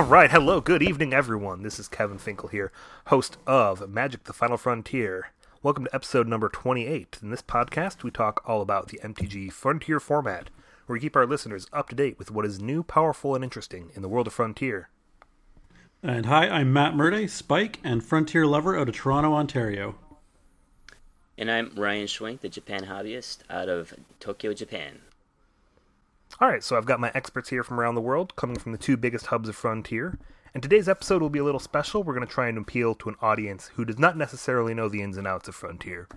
All right, hello, good evening, everyone. This is Kevin Finkel here, host of Magic the Final Frontier. Welcome to episode number 28. In this podcast, we talk all about the MTG Frontier format, where we keep our listeners up to date with what is new, powerful, and interesting in the world of Frontier. And hi, I'm Matt Murday, Spike, and Frontier lover out of Toronto, Ontario. And I'm Ryan Schwenk, the Japan hobbyist out of Tokyo, Japan. All right, so I've got my experts here from around the world, coming from the two biggest hubs of Frontier. And today's episode will be a little special. We're going to try and appeal to an audience who does not necessarily know the ins and outs of Frontier.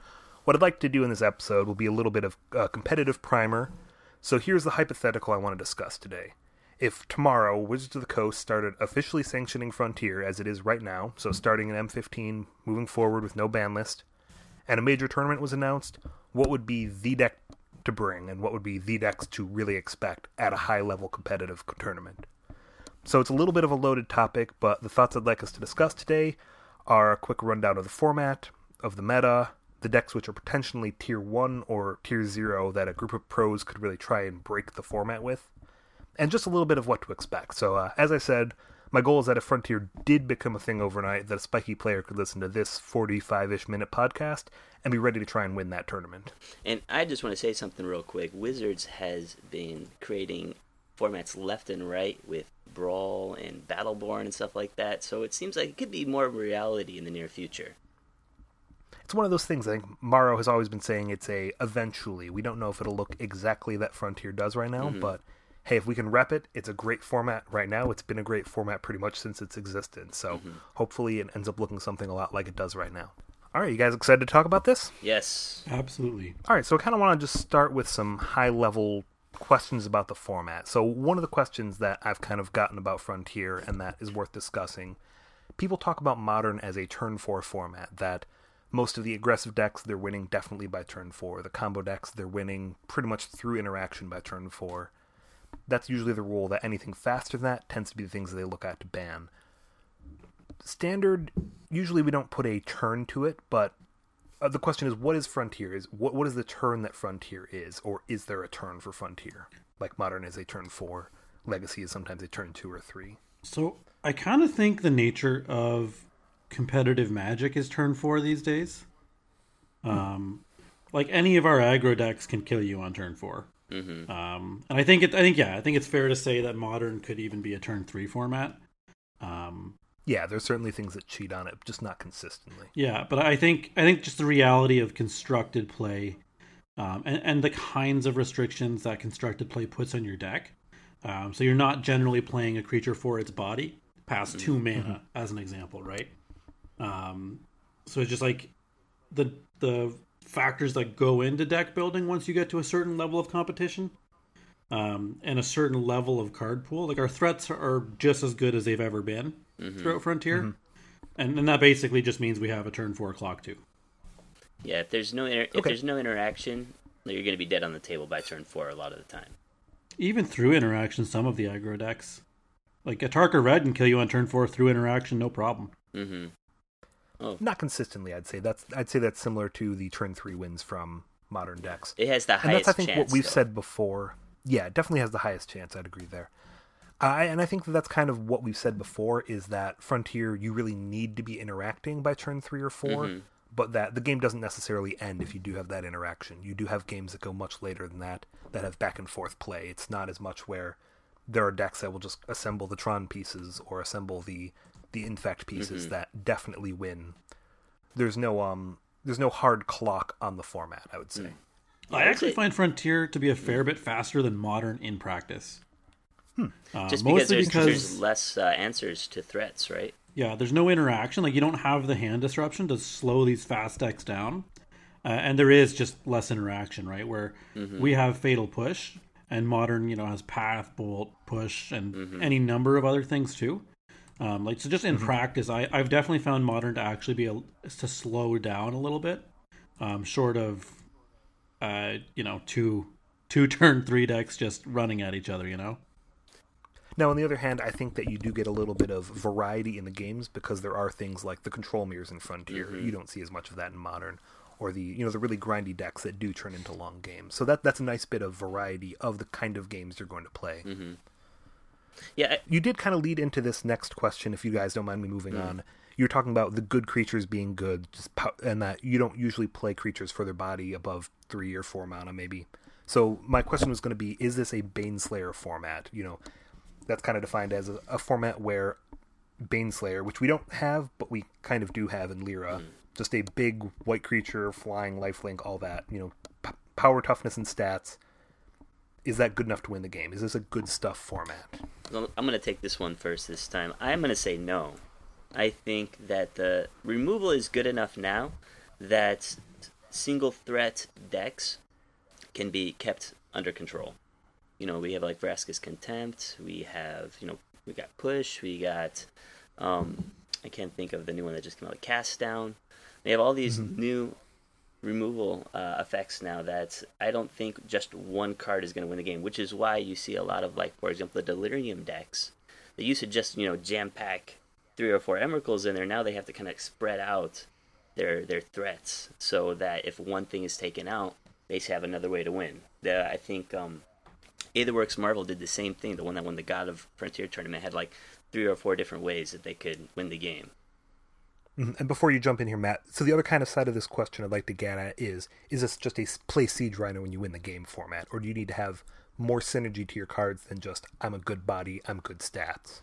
What I'd like to do in this episode will be a little bit of a competitive primer. So here's the hypothetical I want to discuss today. If tomorrow Wizards of the Coast started officially sanctioning Frontier as it is right now, so starting in M15, moving forward with no ban list, and a major tournament was announced, what would be the deck to bring and what would be the decks to really expect at a high level competitive tournament. So it's a little bit of a loaded topic, but the thoughts I'd like us to discuss today are a quick rundown of the format, of the meta, the decks which are potentially tier 1 or tier 0 that a group of pros could really try and break the format with, and just a little bit of what to expect. So, uh, as I said, my goal is that if Frontier did become a thing overnight, that a spiky player could listen to this 45 ish minute podcast and be ready to try and win that tournament. And I just want to say something real quick. Wizards has been creating formats left and right with Brawl and Battlebond and stuff like that, so it seems like it could be more of a reality in the near future. It's one of those things. I think Maro has always been saying it's a eventually. We don't know if it'll look exactly that Frontier does right now, mm-hmm. but hey, if we can rep it, it's a great format right now. It's been a great format pretty much since its existence. So mm-hmm. hopefully it ends up looking something a lot like it does right now. All right, you guys excited to talk about this? Yes. Absolutely. All right, so I kind of want to just start with some high level questions about the format. So, one of the questions that I've kind of gotten about Frontier and that is worth discussing people talk about Modern as a turn four format, that most of the aggressive decks they're winning definitely by turn four. The combo decks they're winning pretty much through interaction by turn four that's usually the rule that anything faster than that tends to be the things that they look at to ban. Standard, usually we don't put a turn to it, but uh, the question is, what is Frontier? Is what what is the turn that Frontier is, or is there a turn for Frontier? Like Modern is a turn four, Legacy is sometimes a turn two or three. So I kind of think the nature of competitive Magic is turn four these days. Um, like any of our aggro decks can kill you on turn four. Mm-hmm. Um, and I think it, I think yeah, I think it's fair to say that modern could even be a turn three format. Um, yeah, there's certainly things that cheat on it, just not consistently. Yeah, but I think I think just the reality of constructed play, um, and, and the kinds of restrictions that constructed play puts on your deck. Um, so you're not generally playing a creature for its body past two mm-hmm. mana, mm-hmm. as an example, right? Um, so it's just like the the factors that go into deck building once you get to a certain level of competition um, and a certain level of card pool. Like our threats are just as good as they've ever been mm-hmm. throughout Frontier, mm-hmm. and, and that basically just means we have a turn four clock too. Yeah, if there's no inter- okay. if there's no interaction, you're going to be dead on the table by turn four a lot of the time. Even through interaction, some of the aggro decks, like Atarka Red, can kill you on turn four through interaction, no problem. Mm-hmm. Oh. Not consistently, I'd say. That's I'd say that's similar to the turn three wins from modern decks. It has the highest. And that's I think chance, what we've though. said before. Yeah, it definitely has the highest chance. I'd agree there. Uh, and I think that that's kind of what we've said before is that Frontier, you really need to be interacting by turn three or 4 mm-hmm. but that the game doesn't necessarily end if you do have that interaction. You do have games that go much later than that, that have back and forth play. It's not as much where there are decks that will just assemble the Tron pieces or assemble the the infect pieces mm-hmm. that definitely win. There's no um there's no hard clock on the format, I would say. Mm. I actually find Frontier to be a fair bit faster than Modern in practice. Hmm. Uh, Just because there's, because there's, less uh, answers to threats, right? Yeah, there's no interaction. Like you don't have the hand disruption to slow these fast decks down, uh, and there is just less interaction, right? Where mm-hmm. we have Fatal Push, and Modern, you know, has Path, Bolt, Push, and mm-hmm. any number of other things too. Um, like so, just in mm-hmm. practice, I, I've definitely found modern to actually be a, to slow down a little bit, um, short of, uh, you know, two two turn three decks just running at each other. You know. Now, on the other hand, I think that you do get a little bit of variety in the games because there are things like the control mirrors in Frontier. Mm-hmm. You don't see as much of that in Modern, or the you know the really grindy decks that do turn into long games. So that that's a nice bit of variety of the kind of games you're going to play. Mm-hmm. Yeah, You did kind of lead into this next question, if you guys don't mind me moving Mm. on. You were talking about the good creatures being good, just pow- and that you don't usually play creatures for their body above three or four mana, maybe. So my question was going to be: Is this a Baneslayer format? You know, that's kind of defined as a, a format where Baneslayer, which we don't have, but we kind of do have in Lyra, Mm. just a big white creature, flying, lifelink, all that. You know, p- power, toughness, and stats. Is that good enough to win the game? Is this a good stuff format? I'm going to take this one first this time. I'm going to say no. I think that the removal is good enough now that single threat decks can be kept under control. You know, we have like Vraska's Contempt, we have, you know, we got Push, we got, um, I can't think of the new one that just came out, like Cast Down. They have all these new removal uh, effects now that I don't think just one card is going to win the game, which is why you see a lot of like, for example, the Delirium decks. They used to just you know jam pack three or four Emrakuls in there. Now they have to kind of spread out their their threats so that if one thing is taken out, they have another way to win. The, I think um, Aetherworks Marvel did the same thing. The one that won the God of Frontier tournament had like three or four different ways that they could win the game. Mhm. And before you jump in here, Matt, so the other kind of side of this question I'd like to get at is: Is this just a play Siege Rhino when you win the game format, or do you need to have more synergy to your cards than just I'm a good body, I'm good stats?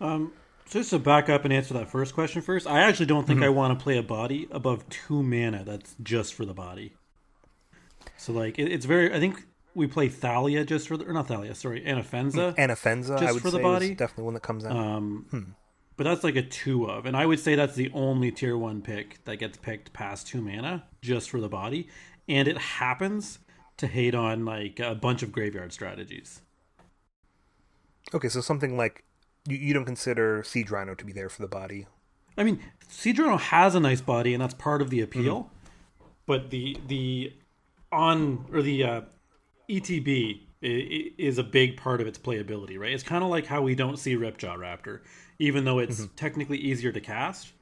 Um, so just to back up and answer that first question first, I actually don't think I want to play a body above two mana. That's just for the body. So like it, it's very. I think we play Thalia just for the or not Thalia. Sorry, Anafenza. Anafenza, I Just would for the say, body? definitely one that comes out. Um, but that's like a two of, and I would say that's the only tier one pick that gets picked past two mana just for the body, and it happens to hate on like a bunch of graveyard strategies. okay, so something like you, you don't consider Siege Rhino to be there for the body. I mean, Siege Rhino has a nice body, and that's part of the appeal. But the the on or the uh, ETB is a big part of its playability, right? It's kind of like how we don't see Ripjaw Raptor, even though it's technically easier to cast,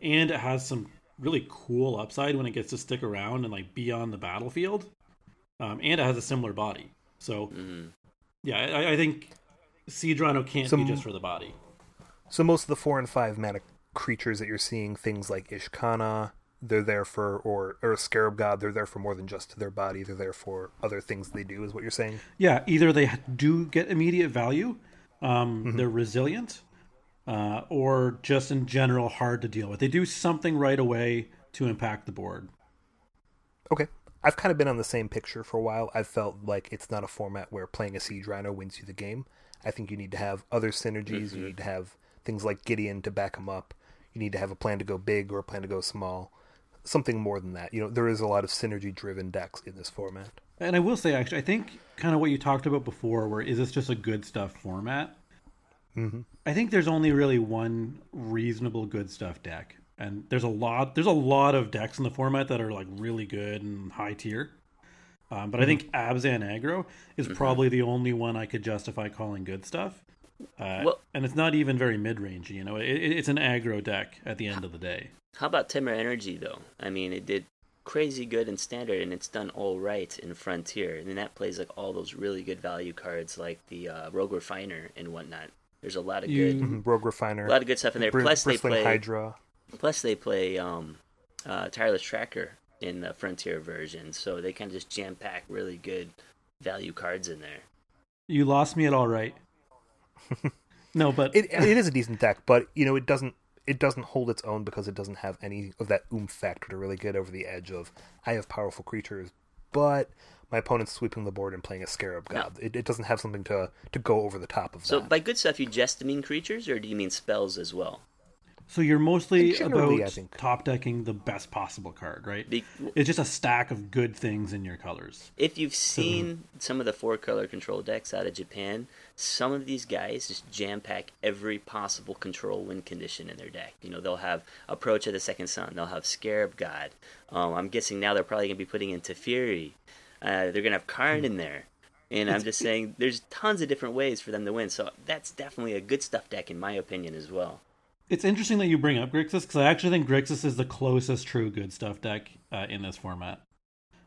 and it has some really cool upside when it gets to stick around and like be on the battlefield, um, and it has a similar body. So, yeah, I, I think Siege Rhino can't Some- be just for the body. So most of the four and five mana creatures that you're seeing, things like Ishkanah, they're there for, or or Scarab God, they're there for more than just their body. They're there for other things they do. Is what you're saying? Yeah, either they do get immediate value, um, they're resilient, uh, or just in general hard to deal with. They do something right away to impact the board. Okay. I've kind of been on the same picture for a while. I've felt like it's not a format where playing a Siege Rhino wins you the game. I think you need to have other synergies. You need to have things like Gideon to back him up. You need to have a plan to go big or a plan to go small. Something more than that. You know, there is a lot of synergy driven decks in this format. And I will say, actually, I think kind of what you talked about before, where is this just a good stuff format? Mm-hmm. I think there's only really one reasonable good stuff deck, and there's a lot. There's a lot of decks in the format that are like really good and high tier. Um, but I think Abzan Aggro is probably the only one I could justify calling good stuff. Uh, Well- and it's not even very mid range. You know, it, it- it's an aggro deck at the end of the day. How about Temur Energy though? I mean, it did crazy good in standard, and it's done all right in Frontier. And then that plays like all those really good value cards, like the uh, Rogue Refiner and whatnot. There's a lot of You- good, Mhm, Rogue Refiner, a lot of good stuff in there. Br- plus they play, Hydra. plus they play um, uh, Tireless Tracker in the Frontier version, so they kind of just jam pack really good value cards in there. You lost me at all right. no, but It, it is a decent deck, but you know it doesn't it doesn't hold its own because it doesn't have any of that oomph factor to really get over the edge of I have powerful creatures, but my opponent's sweeping the board and playing a Scarab God. It, it doesn't have something to to go over the top of So that. by good stuff, you just mean creatures, or do you mean spells as well? So you're mostly Generally, I about think. top decking the best possible card, right? Be- It's just a stack of good things in your colors. If you've seen some of the four color control decks out of Japan, some of these guys just jam pack every possible control win condition in their deck. You know, they'll have Approach of the Second Sun, they'll have Scarab God. Um, I'm guessing now they're probably going to be putting in Teferi. Uh, they're going to have Karn in there. And I'm just saying, there's tons of different ways for them to win. So that's definitely a good stuff deck, in my opinion, as well. It's interesting that you bring up Grixis because I actually think Grixis is the closest true good stuff deck uh, in this format.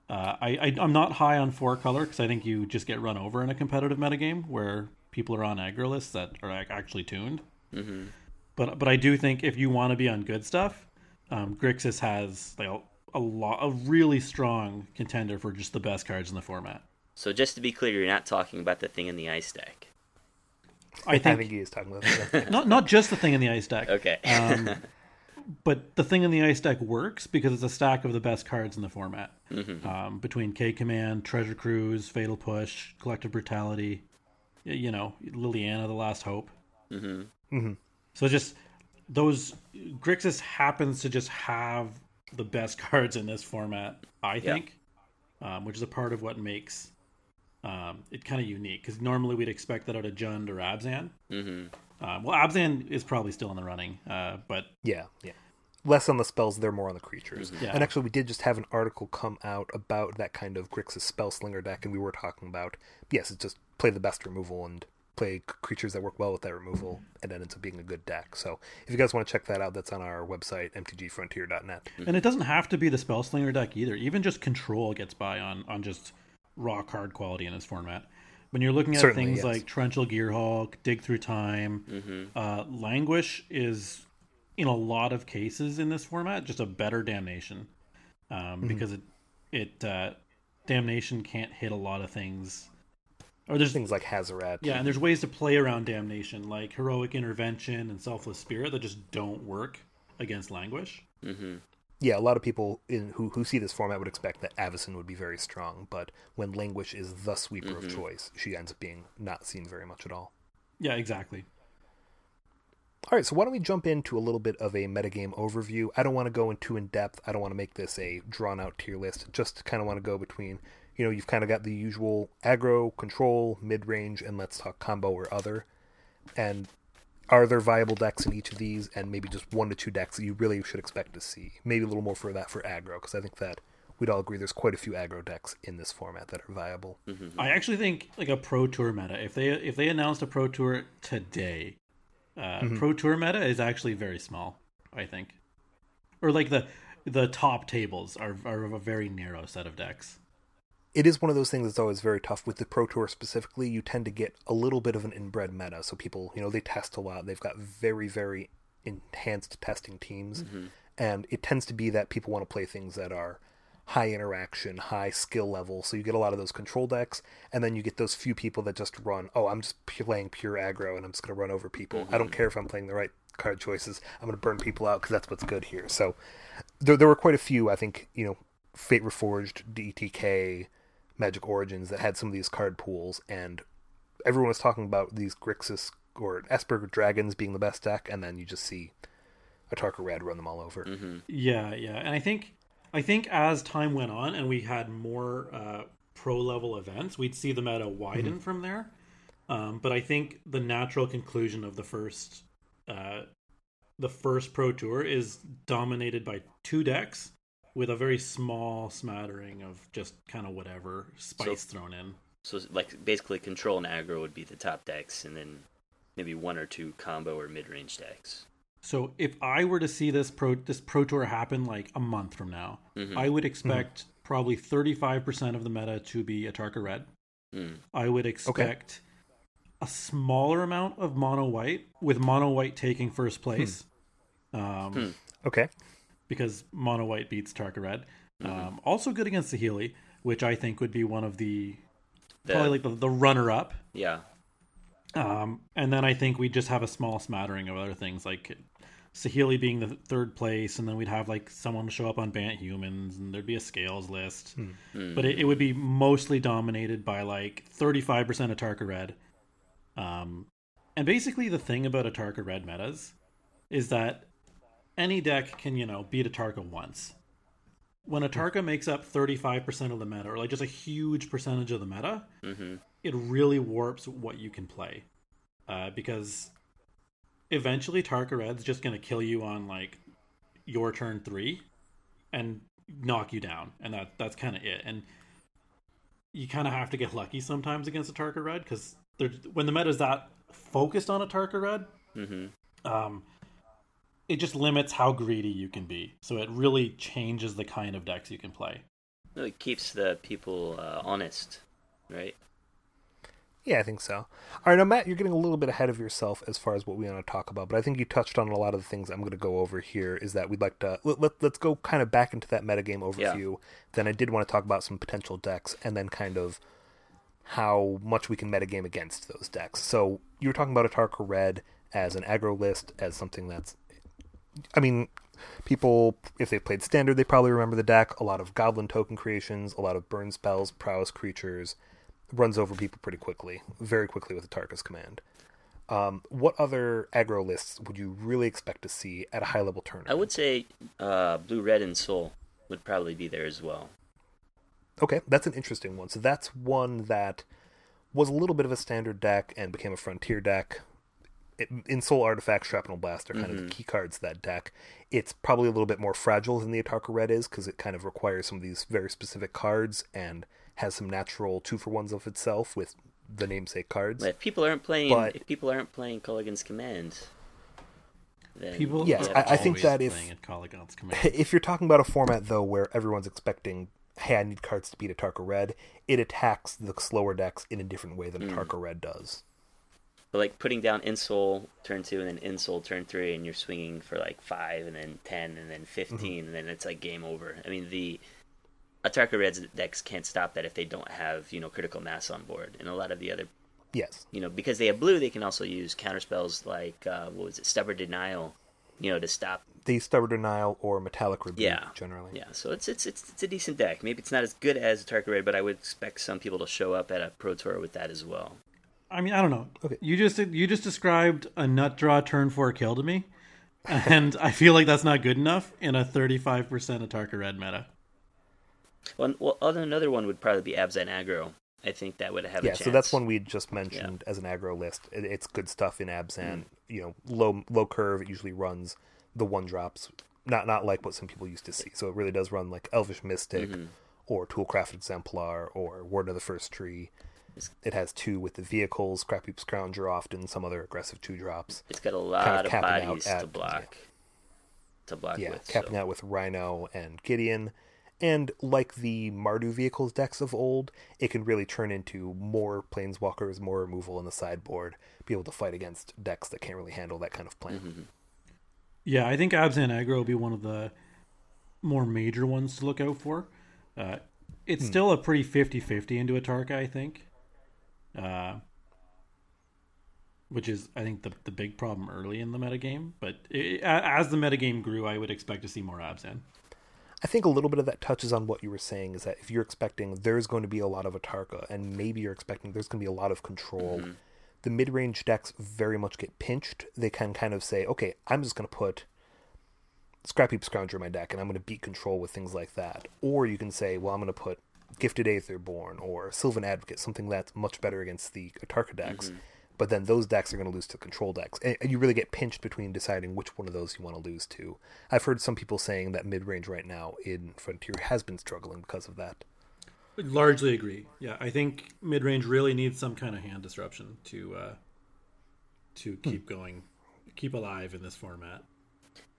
Uh, I, I I'm not high on four color because I think you just get run over in a competitive metagame where people are on aggro lists that are ac- actually tuned. hmm But but I do think if you want to be on good stuff, um, Grixis has like a, a lot a really strong contender for just the best cards in the format. So just to be clear, you're not talking about the thing in the ice deck. I think, he is talking about that. not not just the thing in the ice deck. Okay. Um, but the thing in the ice deck works because it's a stack of the best cards in the format. Mm-hmm. Um, between K Command, Treasure Cruise, Fatal Push, Collective Brutality, y- you know, Liliana, The Last Hope. hmm So just those Grixis happens to just have the best cards in this format, I think, um, which is a part of what makes um, it kind of unique. Because normally we'd expect that out of Jund or Abzan. hmm Um, well, Abzan is probably still in the running, uh, but yeah, yeah. Less on the spells, they're more on the creatures. Yeah. And actually, we did just have an article come out about that kind of Grixis spell slinger deck, and we were talking about yes, it's just play the best removal and play creatures that work well with that removal, and that ends up being a good deck. So if you guys want to check that out, that's on our website mtgfrontier.net. and it doesn't have to be the spell slinger deck either. Even just control gets by on on just raw card quality in this format. When you're looking at Certainly, things yes. like Torrential Gearhulk, Dig Through Time, hmm uh, Languish is in a lot of cases in this format just a better damnation um, because it it uh, damnation can't hit a lot of things. Or there's Things like Hazoret. yeah, and there's ways to play around damnation like heroic intervention and selfless spirit that just don't work against Languish. hmm yeah, a lot of people in who who see this format would expect that Avacyn would be very strong, but when Languish is the sweeper of choice, she ends up being not seen very much at all. Yeah, exactly. All right, so why don't we jump into a little bit of a metagame overview? I don't want to go into in depth. I don't want to make this a drawn out tier list. Just kind of want to go between, you know, you've kind of got the usual aggro, control, mid range, and let's talk combo or other. And are there viable decks in each of these, and maybe just one to two decks that you really should expect to see? Maybe a little more for that for aggro, because I think that we'd all agree there's quite a few aggro decks in this format that are viable. Mm-hmm. I actually think like a pro tour meta. If they if they announced a pro tour today, uh, pro tour meta is actually very small. I think, or like the the top tables are are of a very narrow set of decks. it is one of those things that's always very tough with the pro tour specifically. You tend to get a little bit of an inbred meta so people you know they test a lot. They've got very very enhanced testing teams. And it tends to be that people want to play things that are high interaction high skill level. So you get a lot of those control decks and then you get those few people that just run oh i'm just playing pure aggro and i'm just going to run over people. I don't care if i'm playing the right card choices. I'm going to burn people out because that's what's good here. So there, there were quite a few i think you know fate reforged dtk Magic Origins that had some of these card pools, and everyone was talking about these Grixis or Esper Dragons being the best deck, and then you just see Atarka Red run them all over. hmm Yeah, yeah, and I think I think as time went on and we had more uh, pro level events, we'd see the meta widen from there. Um, but I think the natural conclusion of the first uh, the first pro tour is dominated by two decks with a very small smattering of just kind of whatever spice thrown in. So like basically control and aggro would be the top decks, and then maybe one or two combo or mid range decks. So if I were to see this pro this pro tour happen like a month from now, Mhm. I would expect probably 35% of the meta to be Atarka Red. Mm. I would expect a smaller amount of mono white, with mono white taking first place, um, Hmm. Okay, because mono white beats Tarka Red. Um, also good against Saheeli, which I think would be one of the, The- probably like the, the runner up. Yeah. Um, and then I think we'd just have a small smattering of other things like Saheeli being the third place, and then we'd have like someone show up on Bant Humans, and there'd be a scales list. Mm. But it, it would be mostly dominated by like 35% Atarka Red. Um, and basically, the thing about Atarka Red metas is that any deck can, you know, beat Atarka once. When Atarka makes up 35% of the meta, or like just a huge percentage of the meta, hmm it really warps what you can play. Uh, because eventually Tarka Red's just going to kill you on like your turn three and knock you down. And that that's kind of it. And you kind of have to get lucky sometimes against a Tarka Red because when the meta is that focused on a Tarka Red, hmm um, it just limits how greedy you can be. So it really changes the kind of decks you can play. It keeps the people uh, honest, right? Yeah, I think so. All right, now Matt, you're getting a little bit ahead of yourself as far as what we want to talk about, but I think you touched on a lot of the things I'm going to go over here. Is that we'd like to let, let, us go kind of back into that metagame overview. Yeah. Then I did want to talk about some potential decks, and then kind of how much we can metagame against those decks. So you were talking about Atarka Red as an aggro list, as something that's, I mean, people if they've played standard, they probably remember the deck. A lot of goblin token creations, a lot of burn spells, prowess creatures runs over people pretty quickly, very quickly with Atarka's command. Um, what other aggro lists would you really expect to see at a high level tournament? I would say uh, blue, red, Ensoul would probably be there as well. Okay, that's an interesting one. So that's one that was a little bit of a standard deck and became a frontier deck. It, Ensoul Artifact, Shrapnel Blast are kind mm-hmm. of the key cards of that deck. It's probably a little bit more fragile than the Atarka Red is because it kind of requires some of these very specific cards and has some natural two for ones of itself with the namesake cards. But if people aren't playing, but, if people aren't playing Kolaghan's Command, then people, yes, I, I think that if if you're talking about a format though where everyone's expecting, hey, I need cards to beat Atarka Red, it attacks the slower decks in a different way than mm. Atarka Red does. But like putting down Ensoul turn two and then Ensoul turn three, and you're swinging for like five and then ten and then 15 mm-hmm. and then it's like game over. I mean the Atarka Red's decks can't stop that if they don't have you know critical mass on board, and a lot of the other yes you know because they have blue, they can also use counter spells like uh, what was it, Stubborn Denial, you know to stop the Stubborn Denial or Metallic Rebuke yeah. generally. Yeah, so it's it's it's it's a decent deck. Maybe it's not as good as Atarka Red, but I would expect some people to show up at a pro tour with that as well. I mean, I don't know. Okay, you just you just described a nut draw turn four kill to me, and I feel like that's not good enough in a thirty five percent Atarka Red meta. Well, well, another one would probably be Abzan Aggro. I think that would have yeah. So that's one we just mentioned yeah. as an aggro list. It, it's good stuff in Abzan. Mm. You know, low low curve. It usually runs the one drops. Not not like what some people used to see. So it really does run like Elvish Mystic mm-hmm. or Toolcraft Exemplar or Warden of the First Tree. It has two with the vehicles, Scrapheap Scrounger often, some other aggressive two drops. It's got a lot kind of, of bodies at, to block. Yeah. To block yeah, with, capping so. out with Rhino and Gideon and like the Mardu vehicles decks of old, it can really turn into more planeswalkers, more removal in the sideboard, be able to fight against decks that can't really handle that kind of plan. Mm-hmm. Yeah, I think Abzan Aggro will be one of the more major ones to look out for. Uh, it's hmm. still a pretty 50-50 into Atarka, I think. Uh, which is, I think, the, the big problem early in the metagame. But it, as the metagame grew, I would expect to see more Abzan. I think a little bit of that touches on what you were saying is that if you're expecting there's going to be a lot of Atarka, and maybe you're expecting there's going to be a lot of control, mm-hmm. the mid range decks very much get pinched. They can kind of say, okay, I'm just going to put Scrapheap Scrounger in my deck, and I'm going to beat control with things like that. Or you can say, well, I'm going to put Gifted Aetherborn or Sylvan Advocate, something that's much better against the Atarka decks. Mm-hmm but then those decks are going to lose to control decks. And you really get pinched between deciding which one of those you want to lose to. I've heard some people saying that mid range right now in Frontier has been struggling because of that. I largely agree. Yeah, I think mid range really needs some kind of hand disruption to uh, to hmm. keep hmm. going, keep alive in this format.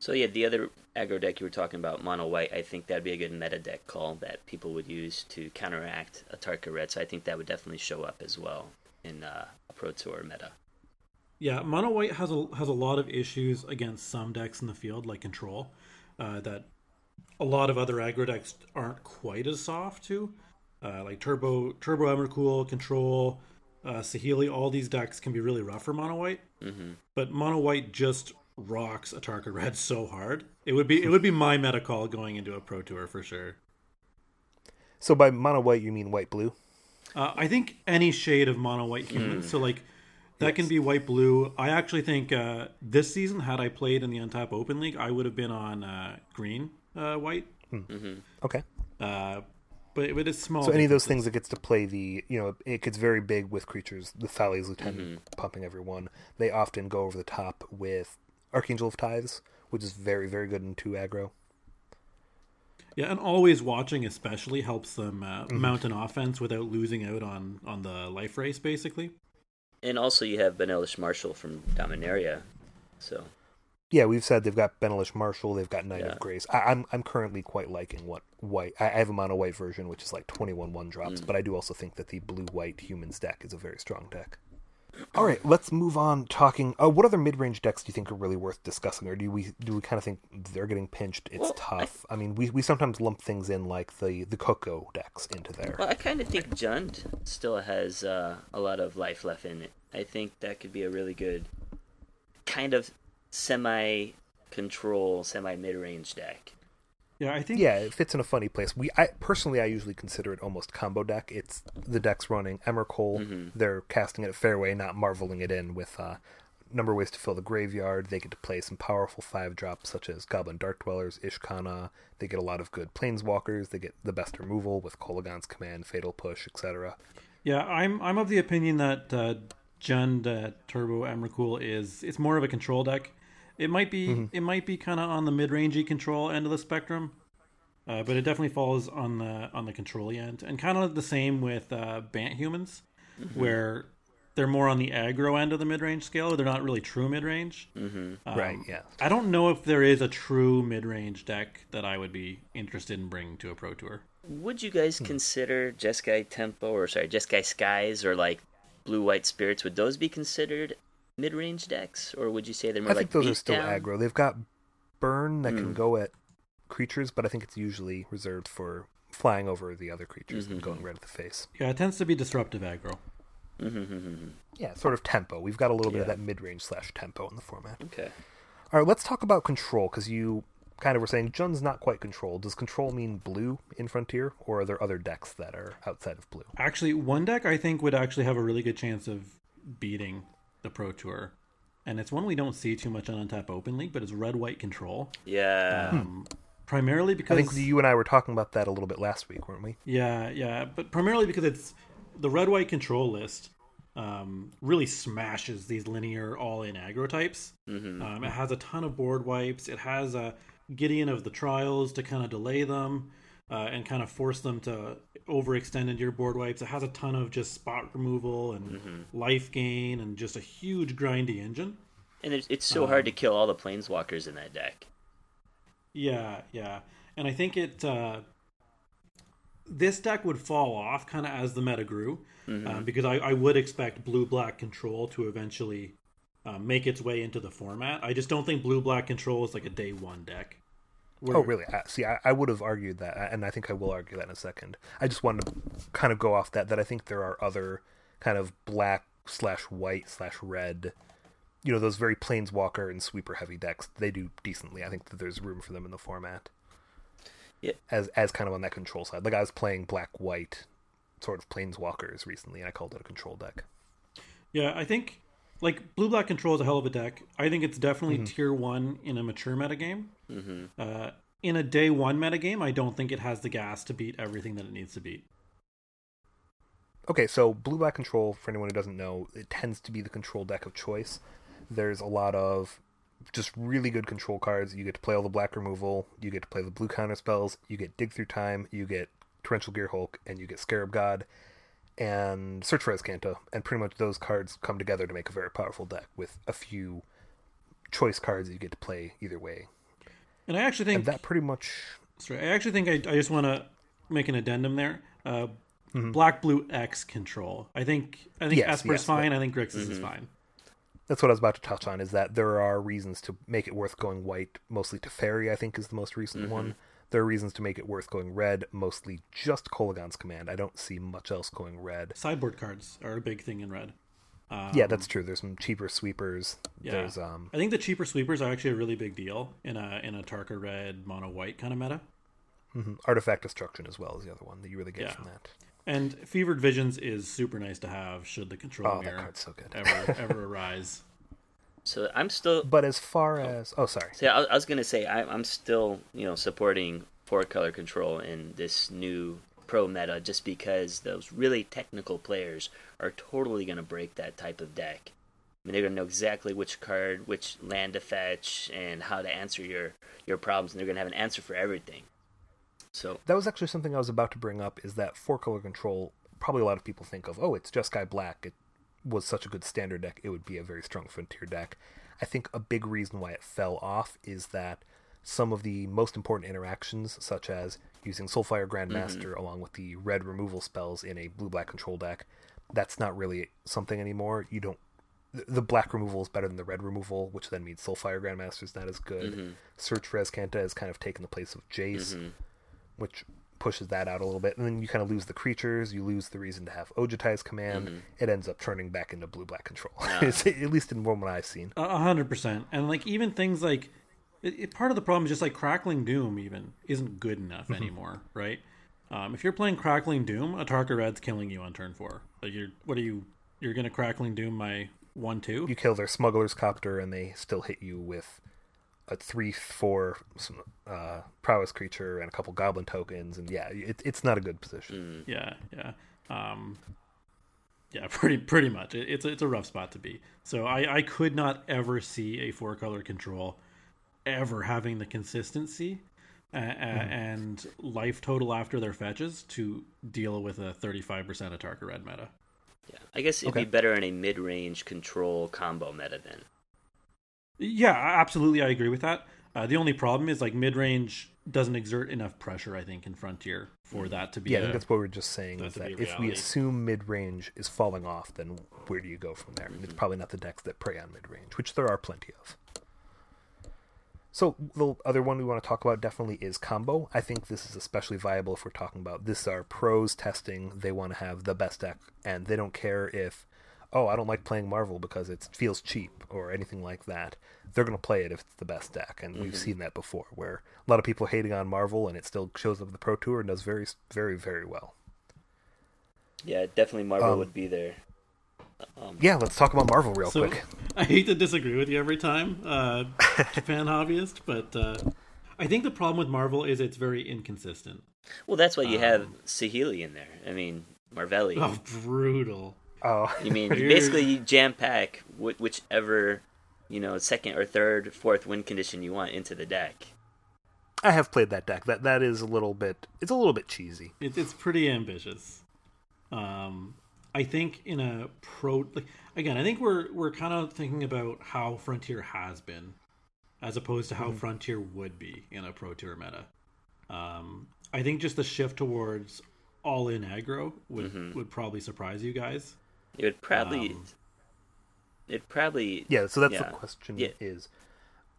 So yeah, the other aggro deck you were talking about, mono white, I think that'd be a good meta deck call that people would use to counteract a Atarka red. So I think that would definitely show up as well in uh, Pro Tour meta. Yeah, Mono White has a has a lot of issues against some decks in the field, like Control, uh, that a lot of other aggro decks aren't quite as soft to. Uh, like Turbo Turbo Emrakul, Control, uh, Saheeli, all these decks can be really rough for Mono White. Mm-hmm. But Mono White just rocks Atarka Red so hard. It would be it would be my meta call going into a Pro Tour for sure. So by Mono White you mean White Blue? Uh, I think any shade of mono white human. Mm. So like that yes. can be white blue. I actually think uh, this season, had I played in the Untap Open League, I would have been on uh, green uh, white. Hmm. Mm-hmm. Okay. Uh, but it, is small. So any of those things that gets to play the, you know, it gets very big with creatures. The Thalia's Lieutenant mm-hmm. pumping everyone. They often go over the top with Archangel of Tithes, which is very very good in two aggro. Yeah, and always watching especially helps them uh, mm-hmm. mount an offense without losing out on on the life race, basically. And also, you have Benalish Marshal from Dominaria, so. Yeah, we've said they've got Benalish Marshal, they've got Knight Yeah. of Grace. I, I'm I'm currently quite liking what white. I, I have a mono white version, which is like 21 one drops, Mm. but I do also think that the blue white humans deck is a very strong deck. All right, let's move on. Talking. Oh, what other mid range decks do you think are really worth discussing, or do we do we kind of think they're getting pinched? It's Well, I- tough. I, mean, we, we sometimes lump things in like the the Coco decks into there. Well, I kind of think Jund still has uh, a lot of life left in it. I think that could be a really good kind of semi control, semi mid range deck. Yeah, I think Yeah, it fits in a funny place. We, I personally, I usually consider it almost combo deck. It's the deck's running Emrakul. Mm-hmm. They're casting it at fairway, not marveling it in with uh, number of ways to fill the graveyard. They get to play some powerful five drops such as Goblin Dark Dwellers, Ishkanah. They get a lot of good planeswalkers. They get the best removal with Kolaghan's command, Fatal Push, etc. Yeah, I'm I'm of the opinion that uh, Jund uh, Turbo Emrakul is it's more of a control deck. It might be Mm-hmm. it might be kind of on the mid rangey control end of the spectrum, uh, but it definitely falls on the on the control end, and kind of the same with uh, Bant humans, Mm-hmm. where they're more on the aggro end of the mid range scale. They're not really true mid range. Mm-hmm. right? Yeah. I don't know if there is a true mid range deck that I would be interested in bringing to a pro tour. Would you guys Hmm. consider Jeskai Tempo or sorry, Jeskai Skies or like Blue White Spirits? Would those be considered mid range decks, or would you say they're more I like think those are still beatdown? aggro. They've got burn that Mm. can go at creatures, but I think it's usually reserved for flying over the other creatures and Mm-hmm. going right at the face. Yeah, it tends to be disruptive aggro. Mm-hmm. Yeah, sort of tempo. We've got a little bit of that mid range slash tempo in the format. Okay. All right, let's talk about control because you kind of were saying Jund's not quite control. Does control mean blue in Frontier, or are there other decks that are outside of blue? Actually, one deck I think would actually have a really good chance of beating the Pro Tour, and it's one we don't see too much on Untap Open League, but it's Red White Control. Yeah. Um, primarily I because think you and I were talking about that a little bit last week, weren't we? yeah, yeah, but primarily because it's the Red White Control list um, really smashes these linear all-in aggro types. Mm-hmm. Um, it has a ton of board wipes. It has a Gideon of the Trials to kind of delay them uh, and kind of force them to overextend into your board wipes. It has a ton of just spot removal and Mm-hmm. life gain and just a huge grindy engine. And it's, it's so hard to kill all the planeswalkers in that deck. Yeah, yeah, and I think it. Uh, this deck would fall off kind of as the meta grew, um, because I, I would expect blue black control to eventually uh, make its way into the format. I just don't think blue black control is like a day one deck. Oh, Where- Oh, really? I, see, I, I would have argued that, and I think I will argue that in a second. I just wanted to kind of go off that that I think there are other kind of black slash white slash red, you know, those very planeswalker and sweeper heavy decks. They do decently. I think that there's room for them in the format. Yeah. As as kind of on that control side, like I was playing black white sort of planeswalkers recently, and I called it a control deck. Yeah, I think like blue black control is a hell of a deck. I think it's definitely Mm-hmm. tier one in a mature metagame. Mm-hmm. Uh, in a day one metagame, I don't think it has the gas to beat everything that it needs to beat. Okay, so blue black control, for anyone who doesn't know, it tends to be the control deck of choice. There's a lot of just really good control cards. You get to play all the black removal, you get to play the blue counter spells, you get dig through time, you get torrential gear hulk, and you get scarab god, and search for Azcanta, and pretty much those cards come together to make a very powerful deck with a few choice cards that you get to play either way. And I actually think And that pretty much Sorry, I actually think I, I just want to make an addendum there. Uh, Mm-hmm. Black blue X control. I think I think Yes, Esper's yes, fine. I think Grixis is fine. that's what I was about to touch on. Is that there are reasons to make it worth going white, mostly Teferi. I think is the most recent one. There are reasons to make it worth going red, mostly just Kolaghan's command. I don't see much else going red. Sideboard cards are a big thing in red. Um, yeah, that's true. There's some cheaper sweepers. yeah. There's um I think the cheaper sweepers are actually a really big deal in a in a Tarka red mono white kind of meta. mhm, artifact destruction as well as the other one that you really get Yeah. from that. And Fevered Visions is super nice to have should the control Oh, mirror card's so good. ever ever arise. So I'm still. But as far oh. as oh sorry, So I, I was gonna say I, I'm still you know supporting four color control in this new pro meta just because those really technical players are totally gonna break that type of deck. I mean, they're gonna know exactly which card, which land to fetch, and how to answer your your problems, and they're gonna have an answer for everything. So that was actually something I was about to bring up. Is that four color control? Probably a lot of people think of oh, it's Jeskai Black. It was such a good standard deck. It would be a very strong frontier deck. I think a big reason why it fell off is that some of the most important interactions, such as using Soulfire Grandmaster mm-hmm. along with the red removal spells in a blue black control deck, that's not really something anymore. You don't. the- black removal is better than the red removal, which then means Soulfire Grandmaster is not as good. Mm-hmm. Search for Azcanta has kind of taken the place of Jace, mm-hmm. which pushes that out a little bit. And then you kind of lose the creatures, you lose the reason to have Ojutai's command. It ends up turning back into blue black control. It's- at least in one I've seen. A a hundred percent. And like even things like it, it- part of the problem is just like crackling doom even isn't good enough anymore, right? Um, if you're playing crackling doom, Atarka Red's killing you on turn four. Like you're what are you? You're gonna crackling doom my one two? You kill their smuggler's copter, and they still hit you with a three four uh, prowess creature and a couple goblin tokens, and yeah, it, it's not a good position. Yeah, yeah, um, yeah. Pretty pretty much. It, it's a, it's a rough spot to be. So I I could not ever see a four color control ever having the consistency. a- a- And life total after their fetches to deal with a 35% Atarka red meta. Yeah, I guess it'd Okay. be better in a mid-range control combo meta then. Yeah, absolutely. I agree with that. Uh, the only problem is like mid range doesn't exert enough pressure, I think, in Frontier for that to be. Yeah, I a- think that's what we are just saying that is that if we assume mid range is falling off, then where do you go from there? And it's probably not the decks that prey on mid range, which there are plenty of. So the other one we want to talk about definitely is combo. I think this is especially viable if we're talking about this are pros testing. They want to have the best deck, and they don't care if, oh, I don't like playing Marvel because it feels cheap or anything like that. They're going to play it if it's the best deck, and we've seen that before, where a lot of people are hating on Marvel, and it still shows up at the Pro Tour and does very, very, very well. Yeah, definitely Marvel Um, would be there. Yeah, let's talk about Marvel real So quick. I hate to disagree with you every time, uh, Japan hobbyist, but uh, I think the problem with Marvel is it's very inconsistent. Well, that's why you have Um, Saheeli in there. I mean, Marvelli. Oh, brutal. Oh, You mean you basically you jam pack wh- whichever you know second or third, fourth win condition you want into the deck. I have played that deck. That that is a little bit. It's a little bit cheesy. It, it's pretty ambitious. Um, I think in a pro, like again, I think we're we're kind of thinking about how Frontier has been, as opposed to how Frontier would be in a Pro Tour meta. Um, I think just the shift towards all in aggro would would probably surprise you guys. It would probably. Um, it probably. Yeah. So that's Yeah. the question. Yeah. Is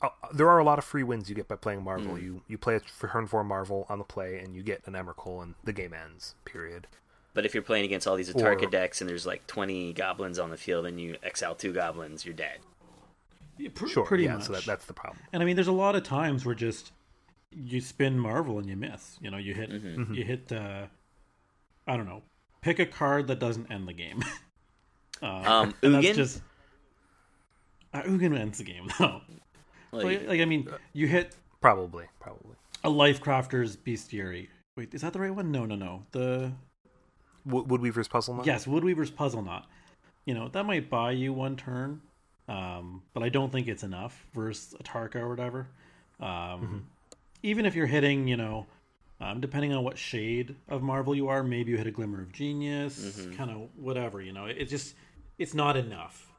uh, there are a lot of free wins you get by playing Marvel. Mm. You you play it for turn four Marvel on the play, and you get an Emrakul, and the game ends. Period. But if you're playing against all these Atarka Or- decks and there's like 20 goblins on the field and you exile two goblins, you're dead. Yeah, pr- Sure. pretty yeah. much. So that, that's the problem. And I mean, there's a lot of times where just you spin Marvel and you miss. You know, you hit Mm-hmm. you hit. Uh, I don't know. Pick a card that doesn't end the game. uh, Um, and that's Ugin? just uh, Ugin ends the game though. Like, Like, like I mean, you hit Probably. Probably. a Lifecrafter's Bestiary. Wait, is that the right one? No, no, no. The W- Woodweaver's puzzle. Knot? yes, Woodweaver's Puzzle Knot. You know that might buy you one turn, um, but I don't think it's enough versus a Tarka or whatever. Um, Even if you're hitting, you know, um, depending on what shade of Marvel you are, maybe you hit a Glimmer of Genius, kind of whatever. You know, it, it just it's not enough.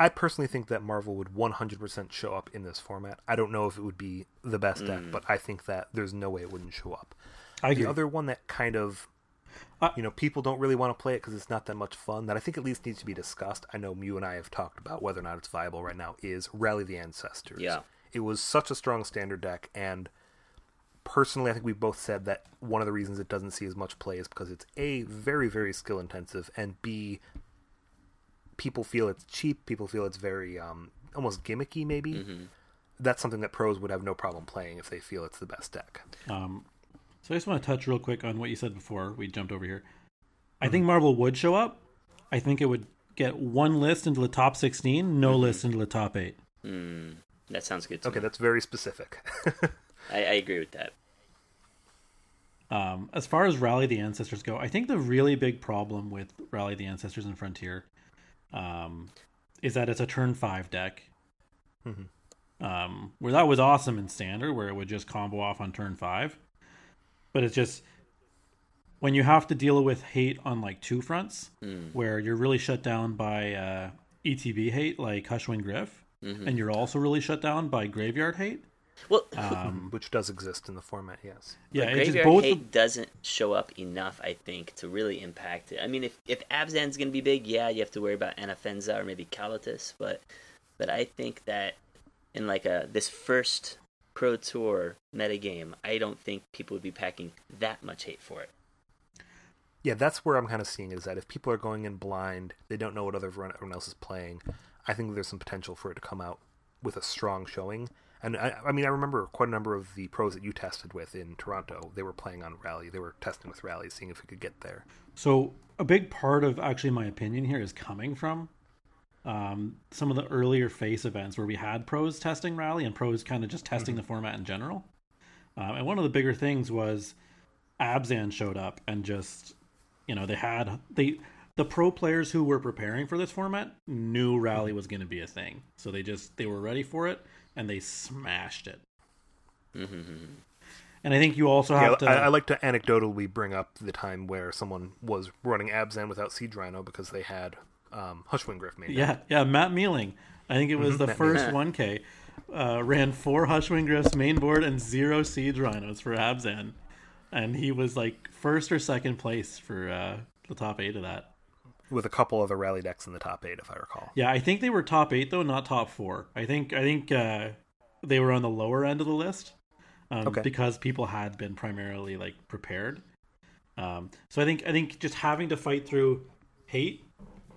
I personally think that Marvel would 100% show up in this format. I don't know if it would be the best deck, but I think that there's no way it wouldn't show up. I The other one that kind of, Uh, you know, people don't really want to play it because it's not that much fun. That I think at least needs to be discussed. I know you and I have talked about whether or not it's viable right now. Is Rally the Ancestors? Yeah. it was such a strong standard deck, and personally, I think we both said that one of the reasons it doesn't see as much play is because it's a very very skill intensive, and b people feel it's cheap. People feel it's very um, almost gimmicky. Maybe that's something that pros would have no problem playing if they feel it's the best deck. Um, so I just want to touch real quick on what you said before we jumped over here. I think Marvel would show up. I think it would get one list into the top 16, no list into the top 8. mm, that sounds good to Okay, me. that's very specific. I, I agree with that. Um, as far as Rally the Ancestors go, I think the really big problem with Rally the Ancestors and Frontier um, is that it's a turn 5 deck. Um, where that was awesome in Standard, where it would just combo off on turn 5. But it's just when you have to deal with hate on like two fronts, where you're really shut down by uh, ETB hate like Hushwing Gryff, Mhm. and you're also really shut down by graveyard hate. Well, Um, which does exist in the format. Yes. yeah, But it's just graveyard both. hate doesn't show up enough, I think, to really impact it. I mean, if if Abzan's going to be big, yeah, you have to worry about Anafenza or maybe Kalitas, but but I think that in like a this first Pro Tour metagame, I don't think people would be packing that much hate for it. Yeah, that's where I'm kind of seeing is that if people are going in blind, they don't know what other everyone else is playing. I think there's some potential for it to come out with a strong showing. And I, I mean, I remember quite a number of the pros that you tested with in Toronto. They were playing on Rally. They were testing with Rally, seeing if we could get there. So a big part of actually my opinion here is coming from um, some of the earlier face events where we had pros testing rally and pros kind of just testing the format in general. Um, and one of the bigger things was Abzan showed up and just you know they had they the pro players who were preparing for this format knew rally was going to be a thing, so they just they were ready for it and they smashed it. Mm-hmm. And I think you also Yeah, have to. I, I like to anecdotally bring up the time where someone was running Abzan without Siege Rhino because they had um, Hushwing Gryff made. Yeah, yeah, Matt Mealing. I think it was the Matt first 1K. Uh, ran four Hushwing Gryffs main board and zero Siege Rhinos for Abzan. And he was like first or second place for uh, the top eight of that. With a couple other Rally decks in the top eight, if I recall. Yeah, I think they were top eight though, not top four. I think I think uh, they were on the lower end of the list um, Okay. because people had been primarily like prepared. Um, so I think I think just having to fight through hate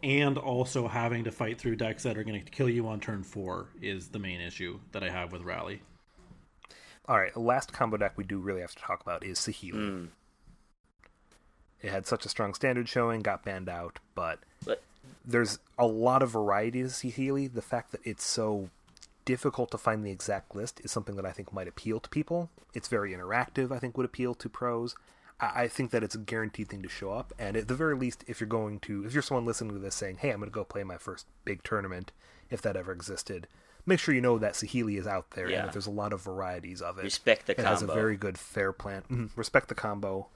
and also having to fight through decks that are going to kill you on turn four is the main issue that I have with Rally. All right, last combo deck we do really have to talk about is Saheeli. Mm. It had such a strong standard showing, got banned out, but But there's a lot of variety to see Saheeli. The fact that it's so difficult to find the exact list is something that I think might appeal to people. It's very interactive, I think would appeal to pros. I I think that it's a guaranteed thing to show up, and at the very least, if you're going to, if you're someone listening to this saying, "Hey, I'm going to go play my first big tournament," if that ever existed, make sure you know that Saheeli is out there and Yeah. that there's a lot of varieties of it. Respect the it has a very good fair plan. Mhm. Respect the combo.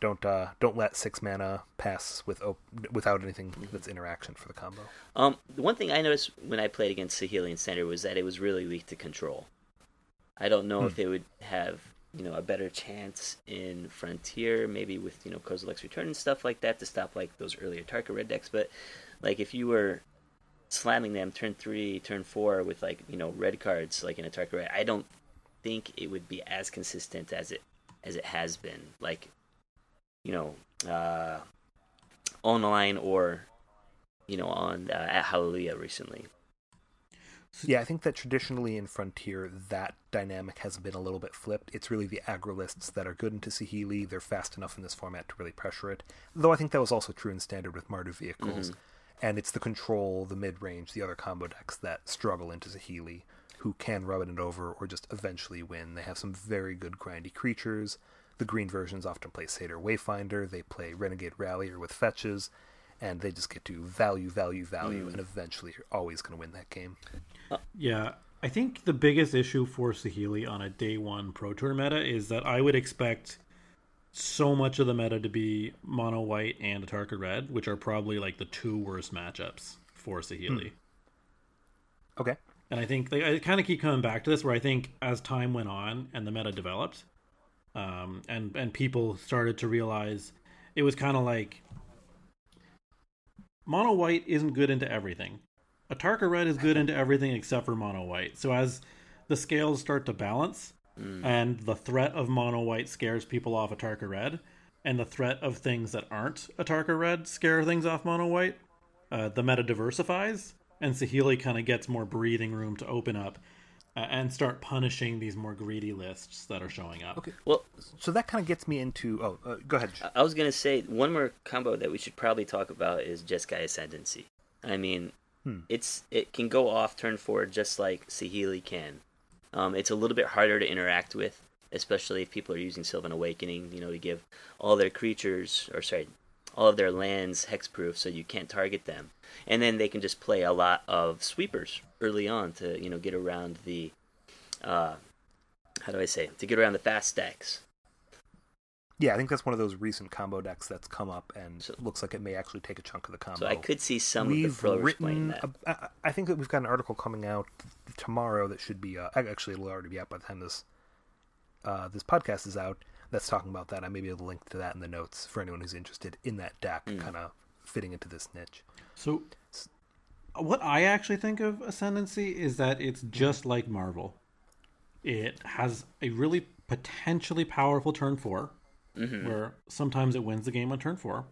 Don't uh, don't let six mana pass with op- without anything Mm-hmm. that's interaction for the combo. Um, the one thing I noticed when I played against Sahelian Standard was that it was really weak to control. I don't know if it would have, you know, a better chance in Frontier, maybe with, you know, Kozilek's Return and stuff like that to stop, like, those earlier Tarka Red decks, but, like, if you were slamming them turn three, turn four with, like, you know, red cards, like in a Tarka Red, I don't think it would be as consistent as it as it has been. Like, you know, uh, online or you know, on uh, at Hallelujah recently. Yeah, I think that traditionally in Frontier, that dynamic has been a little bit flipped. It's really the aggro lists that are good into Saheeli. They're fast enough in this format to really pressure it. Though I think that was also true in Standard with Mardu vehicles. And it's the control, the mid range, the other combo decks that struggle into Saheeli, who can rub it over or just eventually win. They have some very good grindy creatures. The green versions often play Satyr Wayfinder. They play Renegade Rallier with fetches. And they just get to value, value, value, mm. and eventually you're always going to win that game. Uh, yeah, I think the biggest issue for Saheeli on a day one Pro Tour meta is that I would expect so much of the meta to be mono white and Atarka red, which are probably like the two worst matchups for Saheeli. Hmm. Okay. And I think they, I kind of keep coming back to this, where I think as time went on and the meta developed, um, and and people started to realize it was kind of like mono white isn't good into everything. Atarka red is good into everything except for mono white. So as the scales start to balance, and the threat of mono white scares people off Atarka red, and the threat of things that aren't Atarka red scare things off mono white, uh, the meta diversifies, and Saheeli kind of gets more breathing room to open up and start punishing these more greedy lists that are showing up. Okay. Well, So that kind of gets me into. Oh, uh, go ahead. I was gonna say one more combo that we should probably talk about is Jeskai Ascendancy. I mean, it's it can go off turn four just like Saheeli can. Um, it's a little bit harder to interact with, especially if people are using Sylvan Awakening. You know, to give all their creatures, or sorry, all of their lands hexproof, so you can't target them. And then they can just play a lot of sweepers early on to you know get around the, uh, how do I say, to get around the fast stacks. Yeah, I think that's one of those recent combo decks that's come up and So- looks like it may actually take a chunk of the combo. So I could see some we've of the playing written. that. a- I I think that we've got an article coming out tomorrow that should be. Uh, actually, it'll already be out by the time this uh, this podcast is out. That's talking about that. I may be able to link to that in the notes for anyone who's interested in that deck, Mm. kind of fitting into this niche. So, what I actually think of Ascendancy is that it's just like Marvel. It has a really potentially powerful turn 4 Mm-hmm. where sometimes it wins the game on turn four.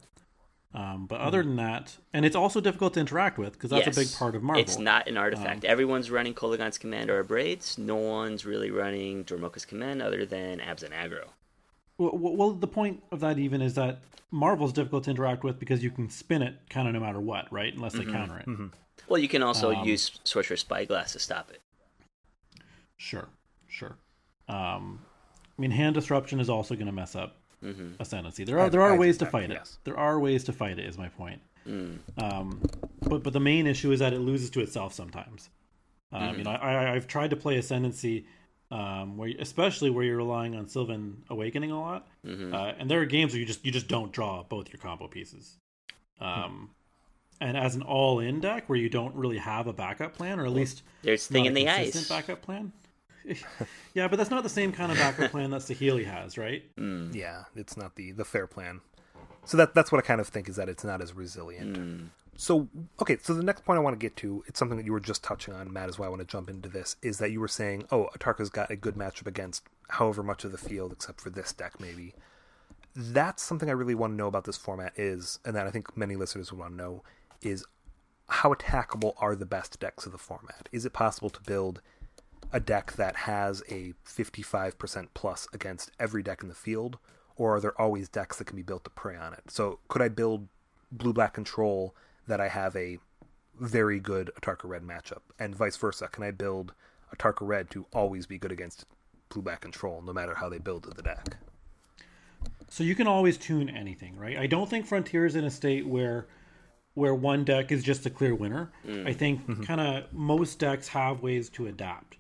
Um, but other than that, and it's also difficult to interact with because that's a big part of Marvel. It's not an Um, artifact. Everyone's running Kolaghan's Command or Braids. No one's really running Dromoka's Command other than Abzan Aggro. Well, well, well, the point of that even is that Marvel's difficult to interact with because you can spin it kind of no matter what, right? Unless Mm-hmm. they counter it. Well, you can also Um, use Sorcerer's Spyglass to stop it. Sure, sure. Um, I mean, hand disruption is also going to mess up Mm-hmm. ascendancy. There are I- there are I ways to think fight that, it. yes. There are ways to fight it. Is my point. Mm. Um, but but the main issue is that it loses to itself sometimes. Um, Mm-hmm. You know, I, I I've tried to play ascendancy, um, where especially where you're relying on Sylvan Awakening a lot, Mm-hmm. uh, and there are games where you just you just don't draw both your combo pieces. Um, and as an all-in deck where you don't really have a backup plan, or at least There's Thing not in a the Ice. backup plan. yeah, but that's not the same kind of backup plan that Saheeli has, right? Mm. Yeah, it's not the the fair plan. So that that's what I kind of think is that it's not as resilient. Mm. So okay, so the next point I want to get to, it's something that you were just touching on, Matt, is why I want to jump into this, is that you were saying, oh, Atarka's got a good matchup against however much of the field, except for this deck maybe. That's something I really want to know about this format is, and that I think many listeners would want to know, is how attackable are the best decks of the format? Is it possible to build a deck that has a 55% plus against every deck in the field, or are there always decks that can be built to prey on it? So could I build blue black control that I have a very good Atarka red matchup, and vice versa? Can I build Atarka red to always be good against blue black control, no matter how they build the deck? So you can always tune anything, right? I don't think Frontier is in a state where where one deck is just a clear winner. I think kind of most decks have ways to adapt.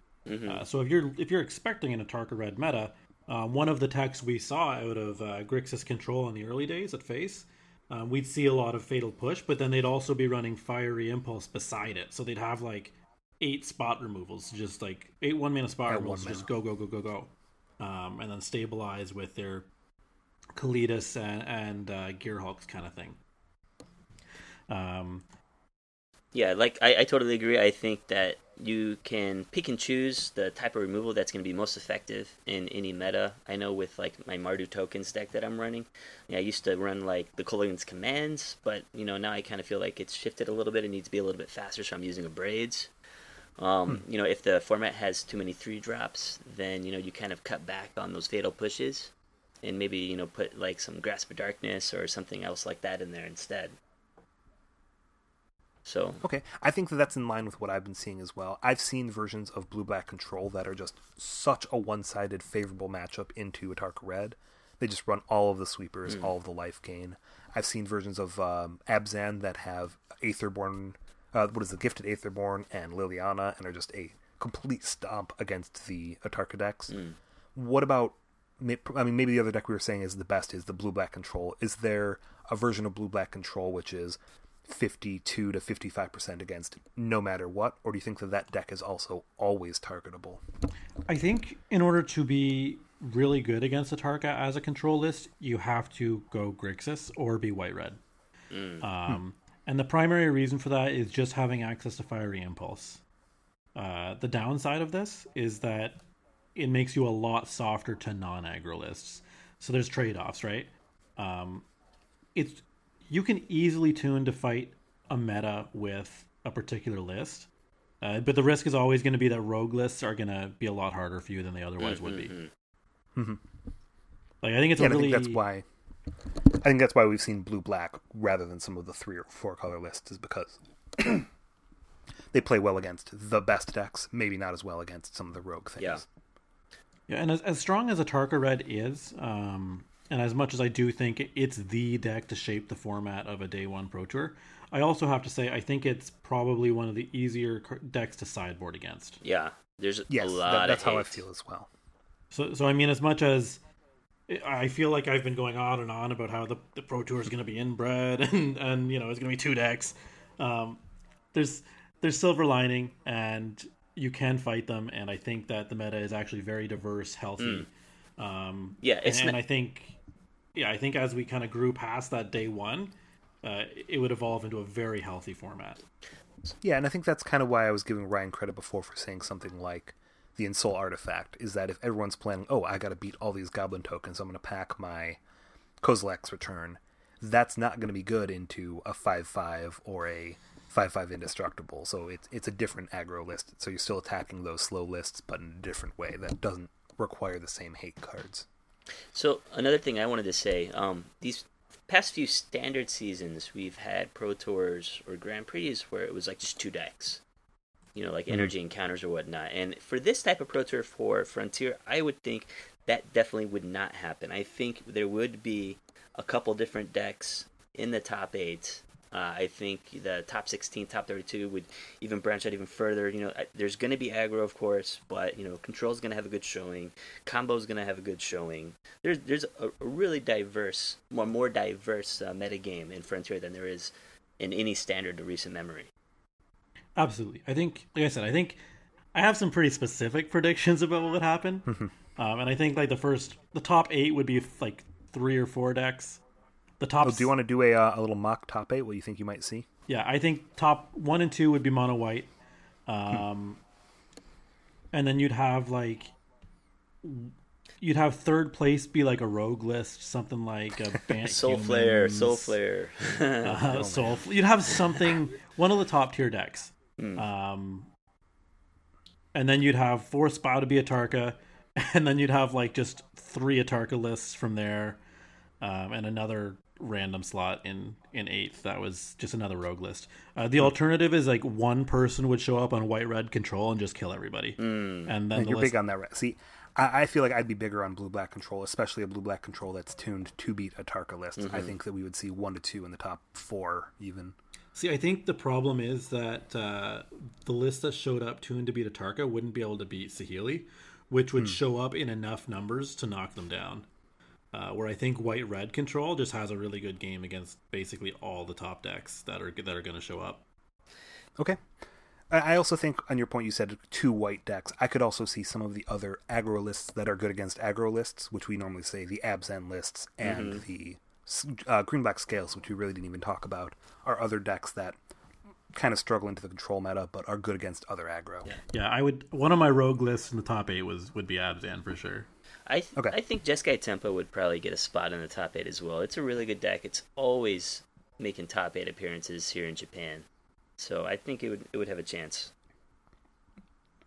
Uh, so if you're if you're expecting an Atarka red meta, uh, one of the techs we saw out of uh, Grixis Control in the early days at Face, uh, we'd see a lot of Fatal Push, but then they'd also be running Fiery Impulse beside it. So they'd have like eight spot removals, just like eight one mana spot At removals, just go go go go go, um, and then stabilize with their Kalitas and, and uh, Gearhulks kind of thing. Um, Yeah, like I, I totally agree. I think that you can pick and choose the type of removal that's going to be most effective in any meta. I know with like my Mardu tokens deck that I'm running, yeah, I used to run like the Kolaghan's commands, but you know now I kind of feel like it's shifted a little bit. It needs to be a little bit faster, so I'm using a braids. Um, You know, if the format has too many three drops, then you know you kind of cut back on those fatal pushes, and maybe you know put like some grasp of darkness or something else like that in there instead. So Okay, I think that that's in line with what I've been seeing as well. I've seen versions of blue black control that are just such a one sided favorable matchup into Atarka red. They just run all of the sweepers, all of the life gain. I've seen versions of um, Abzan that have Aetherborn, uh, what is the gifted Aetherborn and Liliana, and are just a complete stomp against the Atarka decks. What about? I mean, maybe the other deck we were saying is the best is the blue black control. Is there a version of blue black control which is 52 to 55% against no matter what or do you think that that deck is also always targetable I think in order to be really good against Atarka as a control list, you have to go Grixis or be white red. Um, and the primary reason for that is just having access to Fiery Impulse. Uh, the downside of this is that it makes you a lot softer to non aggro lists. So there's trade offs, right? Um, it's you can easily tune to fight a meta with a particular list. Uh, but the risk is always going to be that rogue lists are going to be a lot harder for you than they otherwise would be. Like I think it's yeah a really i think that's why i think that's why we've seen blue black rather than some of the three or four color lists is because they play well against the best decks maybe not as well against some of the rogue things Yeah. Yeah, and as, as strong as Atarka Red is, um, and as much as I do think it's the deck to shape the format of a day one Pro Tour, I also have to say I think it's probably one of the easier decks to sideboard against. Yeah, there's yes a lot that, that's of how i feel as well So, so I mean, as much as I feel like I've been going on and on about how the, the Pro Tour is going to be inbred and, and you know it's going to be two decks. Um, there's there's silver lining and you can fight them, and I think that the meta is actually very diverse, healthy. Mm. Um, yeah, and, not... and, I think yeah, I think as we kind of grew past that day one, uh, it would evolve into a very healthy format. Yeah, and I think that's kind of why I was giving Ryan credit before for saying something like the Ensoul artifact is that if everyone's planning, oh, I got to beat all these goblin tokens, I'm going to pack my Kozilek's return. That's not going to be good into a five-five or a five-five indestructible. So it's it's a different aggro list. So you're still attacking those slow lists, but in a different way that doesn't require the same hate cards. So another thing I wanted to say, um, these past few standard seasons, we've had Pro Tours or Grand Prix where it was like just two decks you know, like mm-hmm. energy encounters or whatnot. And for this type of Pro Tour for Frontier, I would think that definitely would not happen. I think there would be a couple different decks in the top eight. Uh, I think the top 16, top 32 would even branch out even further. You know, there's going to be aggro, of course, but you know, control is going to have a good showing. Combo is going to have a good showing. There's there's a, a really diverse, more more diverse uh, meta game in Frontier than there is in any standard of recent memory. Absolutely. I think, like I said, I think I have some pretty specific predictions about what would happen. um, and I think like the first, the top eight would be like three or four decks. The top. Oh, do you want to do a uh, a little mock top eight? What you think you might see? Yeah, I think top one and two would be mono white, um, and then you'd have like you'd have third place be like a rogue list, something like a Soul Flare, Soul Flare, uh, oh, Soul. You'd have something one of the top tier decks. Mm. Um, and then you'd have four Spau to be Atarka, and then you'd have like just three Atarka lists from there, um, and another random slot in in eighth. That was just another rogue list. Uh, the mm. alternative is like one person would show up on white red control and just kill everybody. Mm. And then and you're list... big on that. Right? See, I, I, feel like I'd be bigger on blue black control, especially a blue black control that's tuned to beat Atarka list. Mm-hmm. I think that we would see one to two in the top four even. See, I think the problem is that uh, the list that showed up tuned to beat Atarka wouldn't be able to beat Saheeli, which would hmm. show up in enough numbers to knock them down. Uh, where I think white red control just has a really good game against basically all the top decks that are that are going to show up. Okay. I also think on your point you said two white decks. I could also see some of the other aggro lists that are good against aggro lists, which we normally say the Abzan lists and mm-hmm. the uh, green black scales, which we really didn't even talk about, are other decks that kind of struggle into the control meta, but are good against other aggro. Yeah, yeah I would. One of my rogue lists in the top eight was would be Abzan for sure. I th- okay. I think Jeskai Tempo would probably get a spot in the top eight as well. It's a really good deck. It's always making top eight appearances here in Japan, so I think it would it would have a chance.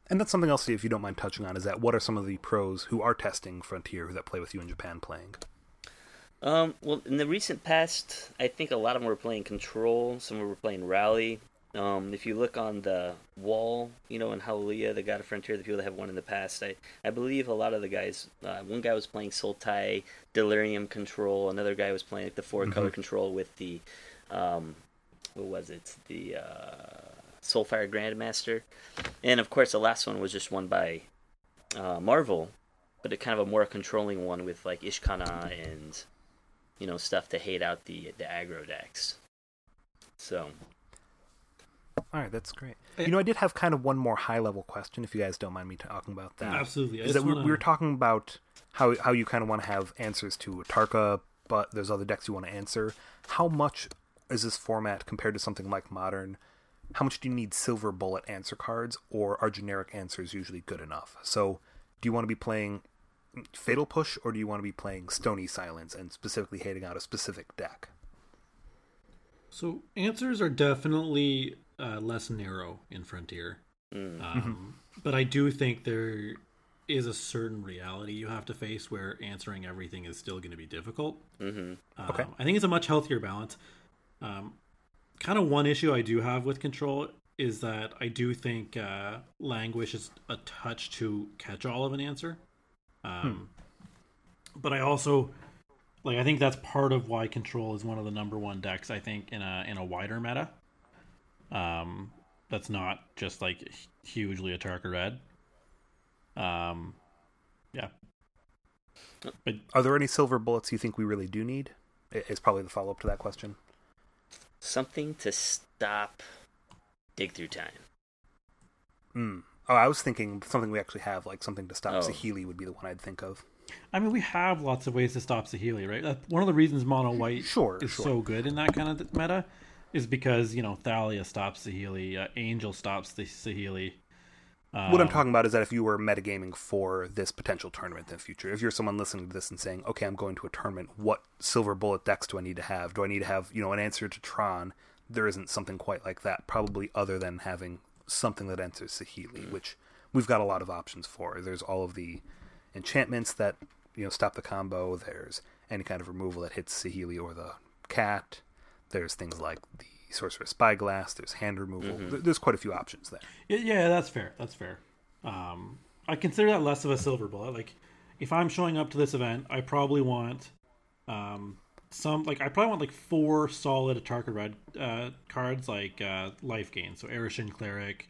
And that's something else, if you don't mind touching on, is that what are some of the pros who are testing Frontier that play with you in Japan playing? Um, well, in the recent past, I think a lot of them were playing Control. Some were playing Rally. Um, if you look on the wall, you know, in Hallelujah, the God of Frontier, the people that have won in the past, I, I believe a lot of the guys, uh, one guy was playing Sultai, Delirium Control, another guy was playing like, the four color mm-hmm. control with the, um, what was it? The uh, Soulfire Grandmaster. And of course, the last one was just won by uh, Marvel, but a kind of a more controlling one with like Ishkanah and you know stuff to hate out the the aggro decks. So. All right, that's great. You know, I did have kind of one more high level question, if you guys don't mind me talking about that. Absolutely. Is that wanna... we were talking about how how you kind of want to have answers to Tarka, but there's other decks you want to answer. How much is this format compared to something like Modern? How much do you need silver bullet answer cards, or are generic answers usually good enough? So, do you want to be playing Fatal Push, or do you want to be playing Stony Silence and specifically hating out a specific deck? So answers are definitely uh, less narrow in Frontier, mm. um, but I do think there is a certain reality you have to face where answering everything is still going to be difficult. Mm-hmm. Um, okay, I think it's a much healthier balance. Um, kind of one issue I do have with Control is that I do think uh, Languish is a touch to catch all of an answer. Um, hmm. But I also like I think that's part of why Control is one of the number one decks. I think in a in a wider meta. Um, that's not just like hugely Atarka red. Um, yeah. But Are there any silver bullets you think we really do need? Is probably the follow up to that question. Something to stop dig through time. Mm. Oh, I was thinking something we actually have, like something to stop Oh. Saheeli would be the one I'd think of. I mean, we have lots of ways to stop Saheeli, right? That's one of the reasons Mono White Sure, is sure. so good in that kind of meta is because you know Thalia stops Saheeli, uh, Angel stops the Saheeli. what I'm Um, talking about is that if you were metagaming for this potential tournament in the future, if you're someone listening to this and saying, okay, I'm going to a tournament, what silver bullet decks do I need to have? Do I need to have, you know, an answer to Tron? There isn't something quite like that, probably other than having something that enters Saheeli, which we've got a lot of options for. There's all of the enchantments that, you know, stop the combo. There's any kind of removal that hits Saheeli or the cat. There's things like the Sorcerer's Spyglass. There's hand removal. There- There's quite a few options there. Yeah, that's fair. That's fair. Um, I consider that less of a silver bullet. Like, if I'm showing up to this event, I probably want um, some. Like, I probably want like four solid Atarka red uh, cards, like uh, life gain. So Arashin Cleric,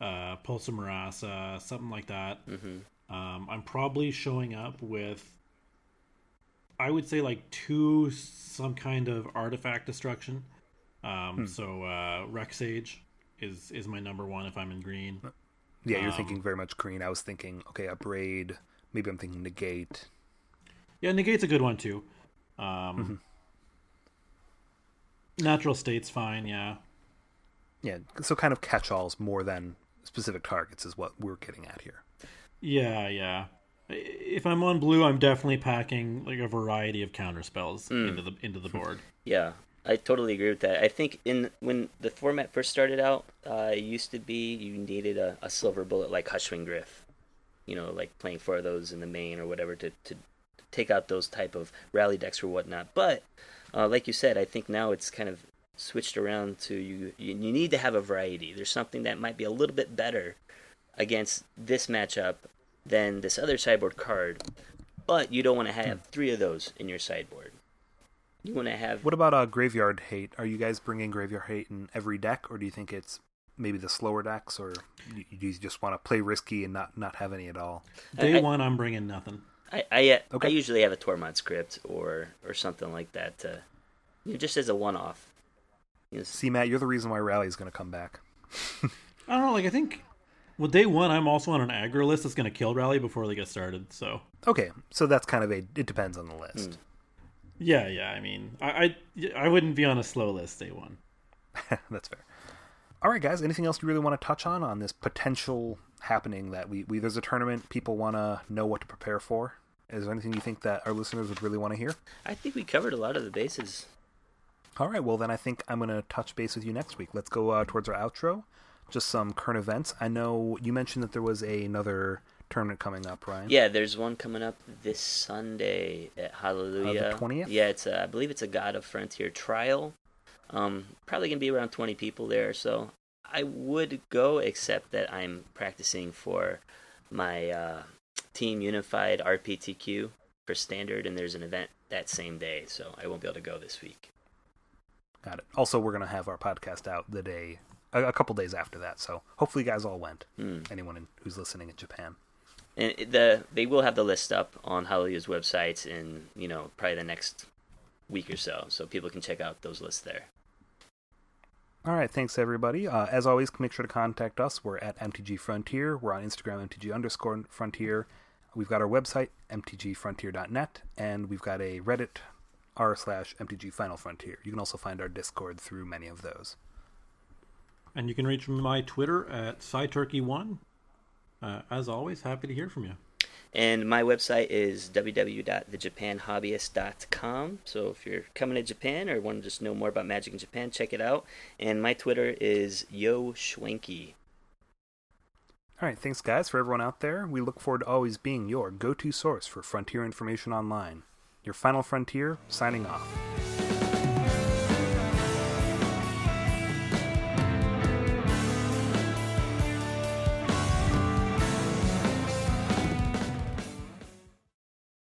uh, Pulse of Murasa, something like that. Mm-hmm. Um, I'm probably showing up with, I would say, like two some kind of artifact destruction. Um, So uh, Rec Sage is is my number one if I'm in green. Yeah, you're Um, thinking very much green. I was thinking, okay, upgrade. Maybe I'm thinking negate. Yeah, negate's a good one too. Um, Natural state's fine. Yeah, Yeah, so kind of catch-alls more than specific targets is what we're getting at here. yeah, yeah. If I'm on blue, I'm definitely packing like a variety of counter spells into the into the board. Yeah, I totally agree with that. I think in when the format first started out, uh, it used to be you needed a, a silver bullet like Hushwing Gryff, you know, like playing four of those in the main or whatever to, to take out those type of rally decks or whatnot. But uh, like you said, I think now it's kind of switched around to you. You you need to have a variety. There's something that might be a little bit better against this matchup than this other sideboard card, but you don't want to have three of those in your sideboard. You want to have What about uh, graveyard hate? Are you guys bringing graveyard hate in every deck, or do you think it's maybe the slower decks, or you, you just want to play risky and not not have any at all? Day I- one, I'm bringing nothing. I I, uh, Okay. I usually have a Tormod's Crypt or or something like that, to, you know, just as a one-off. You know, See, Matt, you're the reason why Rally is going to come back. I don't know. Like I think, well, day one, I'm also on an aggro list that's going to kill Rally before they get started. So Okay, so that's kind of a. It depends on the list. yeah, yeah. I mean, I I, I wouldn't be on a slow list day one. That's fair. All right, guys. Anything else you really want to touch on on this potential happening that we, we there's a tournament people want to know what to prepare for? Is there anything you think that our listeners would really want to hear? I think we covered a lot of the bases. All right. Well, then I think I'm going to touch base with you next week. Let's go uh, towards our outro. Just some current events. I know you mentioned that there was a, another tournament coming up, Ryan. Yeah, there's one coming up this Sunday at Hallelujah. 20th? Yeah, it's a, I believe it's a God of Frontier trial. Um, probably gonna be around 20 people there, so I would go, except that I'm practicing for my uh, Team Unified RPTQ for standard, and there's an event that same day, so I won't be able to go this week. Got it. Also, we're going to have our podcast out the day, a, a couple days after that. So hopefully, you guys all went. Hmm. Anyone in, who's listening in Japan. And the they will have the list up on Hallelujah's websites in you know probably the next week or so, so people can check out those lists there. All right, thanks everybody. Uh, as always, make sure to contact us. We're at MTG Frontier. We're on Instagram, MTG underscore Frontier. We've got our website, mtgfrontier.net, and we've got a Reddit r slash MTG Final Frontier. You can also find our Discord through many of those. And you can reach my Twitter at SciTurkey1. Uh, as always, happy to hear from you. And my website is www.thejapanhobbyist.com. So if you're coming to Japan or want to just know more about Magic in Japan, check it out. And my Twitter is Yo Schwenky. All right, thanks guys for everyone out there. We look forward to always being your go to source for Frontier information online. Your Final Frontier, signing off.